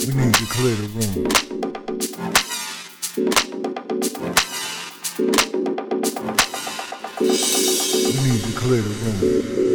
We need to clear the room. We need to clear the room.